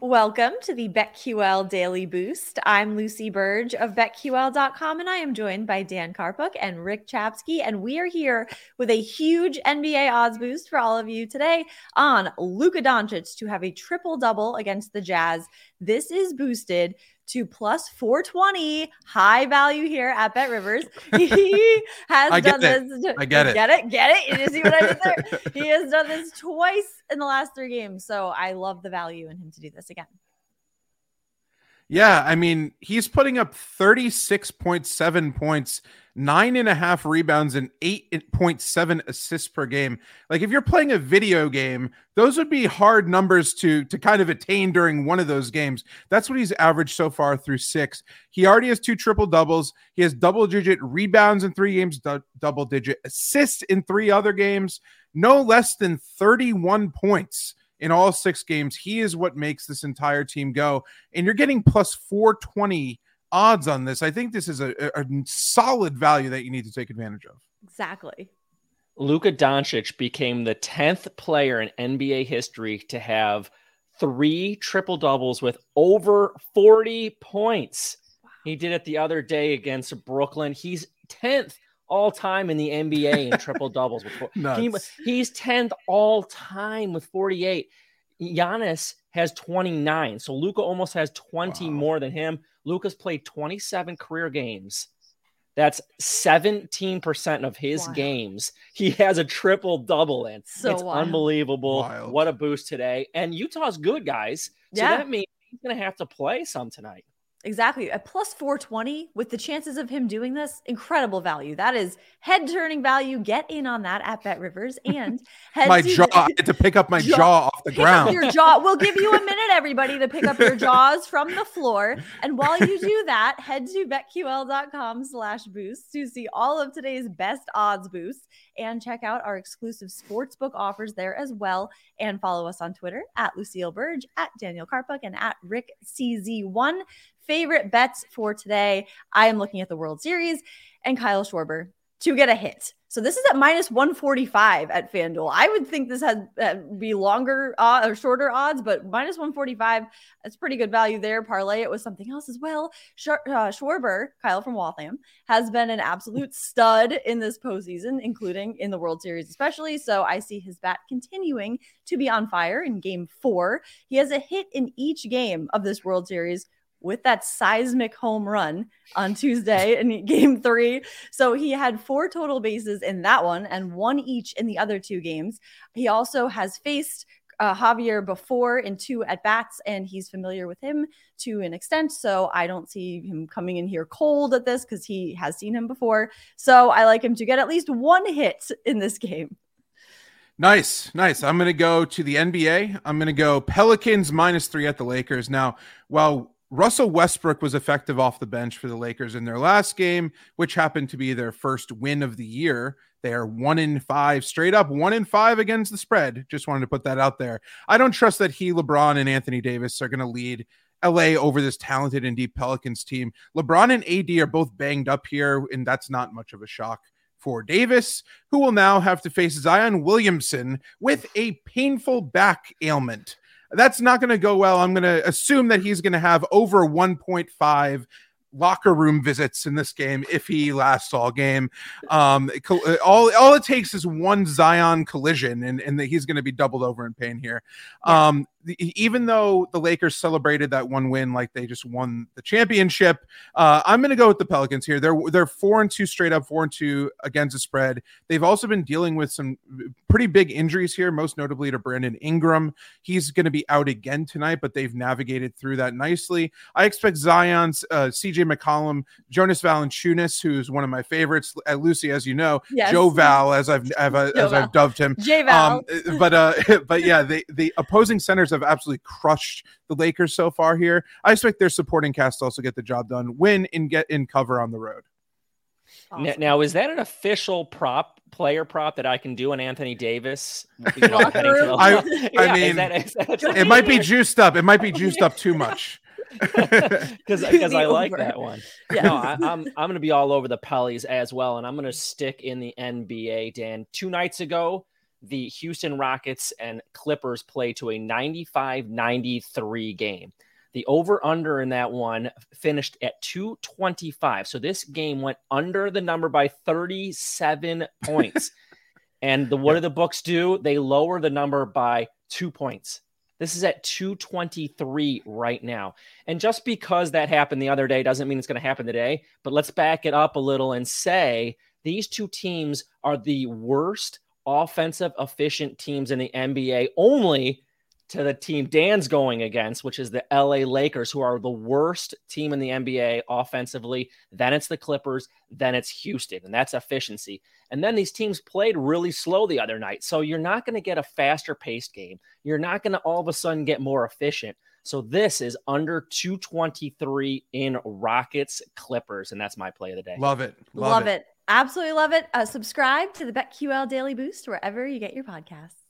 Welcome to the BetQL Daily Boost. I'm Lucy Burdge of BetQL.com, and I am joined by Dan Karpuk and Rick Chapsky. And we are here with a huge NBA odds boost for all of you today on Luka Doncic to have a triple double against the Jazz. This is boosted to plus 420 high value here at Bet Rivers. He has done it. this. I get it. Get it? Get it? You see what I did there? he has done this twice in the last three games. So I love the value in him to do this again. Yeah, I mean, he's putting up 36.7 points, nine and a half rebounds, and 8.7 assists per game. Like, if you're playing a video game, those would be hard numbers to, to kind of attain during one of those games. That's what he's averaged so far through six. He already has two triple doubles. He has double digit rebounds in three games, double digit assists in three other games, no less than 31 points in all six games. He is what makes this entire team go. And you're getting plus 420 odds on this. I think this is a, a, solid value that you need to take advantage of. Exactly. Luka Doncic became the 10th player in NBA history to have three triple doubles with over 40 points. He did it the other day against Brooklyn. He's 10th all time in the NBA in triple doubles. he, he's 10th all time with 48. Giannis has 29. So Luka almost has 20 wow. more than him. Luka's played 27 career games. That's 17% of his wow. games. He has a triple double in. So it's wild. unbelievable. Wild. What a boost today. And Utah's good, guys. So yeah. that means he's going to have to play some tonight. Exactly. At plus 420 with the chances of him doing this, incredible value. That is head turning value. Get in on that at Bet Rivers and my to, jaw. I had to pick up my jaw, jaw off the ground. your jaw. We'll give you a minute, everybody, to pick up your jaws from the floor. And while you do that, head to betql.com slash boost to see all of today's best odds boosts and check out our exclusive sportsbook offers there as well. And follow us on Twitter at Lucille Burdge, at Daniel Karpuk, and at Rick CZ1 favorite bets for today. I am looking at the World Series and Kyle Schwarber to get a hit. So this is at minus 145 at FanDuel. I would think this had uh, be longer uh, or shorter odds, but minus 145, that's pretty good value there. Parlay it with something else as well. Sh- uh, Schwarber, Kyle from Waltham, has been an absolute stud in this postseason, including in the World Series, especially. So I see his bat continuing to be on fire in game four. He has a hit in each game of this World Series with that seismic home run on Tuesday in game three. So he had four total bases in that one and one each in the other two games. He also has faced uh, Javier before in two at bats, and he's familiar with him to an extent. So I don't see him coming in here cold at this because he has seen him before. So I like him to get at least one hit in this game. Nice, nice. I'm going to go to the NBA. I'm going to go Pelicans minus three at the Lakers. Now, while Russell Westbrook was effective off the bench for the Lakers in their last game, which happened to be their first win of the year. They are one in five, straight up one in five against the spread. Just wanted to put that out there. I don't trust that he, LeBron, and Anthony Davis are going to lead LA over this talented and deep Pelicans team. LeBron and AD are both banged up here, and that's not much of a shock for Davis, who will now have to face Zion Williamson with a painful back ailment. That's not going to go well. I'm going to assume that he's going to have over 1.5 locker room visits in this game if he lasts all game. Um, all all it takes is one Zion collision, and and he's going to be doubled over in pain here. Um, even though the Lakers celebrated that one win like they just won the championship, uh, I'm going to go with the Pelicans here. They're they're four and two straight up, four and two against the spread. They've also been dealing with some pretty big injuries here, most notably to Brandon Ingram. He's going to be out again tonight, but they've navigated through that nicely. I expect Zion's uh, C.J. McCollum, Jonas Valanciunas, who's one of my favorites, uh, Lucy, as you know, yes. Joe Val, as I've, I've as Val. I've dubbed him, J Val. Um, but uh, but yeah, the the opposing centers have absolutely crushed the Lakers so far here. I expect their supporting cast to also get the job done, win and get in cover on the road. Awesome. Now, is that an official prop player prop that I can do on Anthony Davis? You know, I, I mean, is that, is that it might be juiced up. It might be juiced up too much. Because because I like that one. Yeah. No, I, am I'm, I'm going to be all over the Pellies as well, and I'm going to stick in the NBA. Dan, two nights ago, the Houston Rockets and Clippers play to a 95 93 game. The over under in that one finished at 225. So this game went under the number by 37 points. and the what do the books do? They lower the number by two points. This is at 223 right now. And just because that happened the other day doesn't mean it's going to happen today. But let's back it up a little and say these two teams are the worst offensive efficient teams in the NBA only to the team Dan's going against, which is the LA Lakers, who are the worst team in the NBA offensively. Then it's the Clippers, then it's Houston, and that's efficiency. And then these teams played really slow the other night. So you're not going to get a faster paced game. You're not going to all of a sudden get more efficient. So this is under 223 in Rockets Clippers, and that's my play of the day. Love it. Love, Love it. it. Absolutely love it. Uh, subscribe to the BetQL Daily Boost wherever you get your podcasts.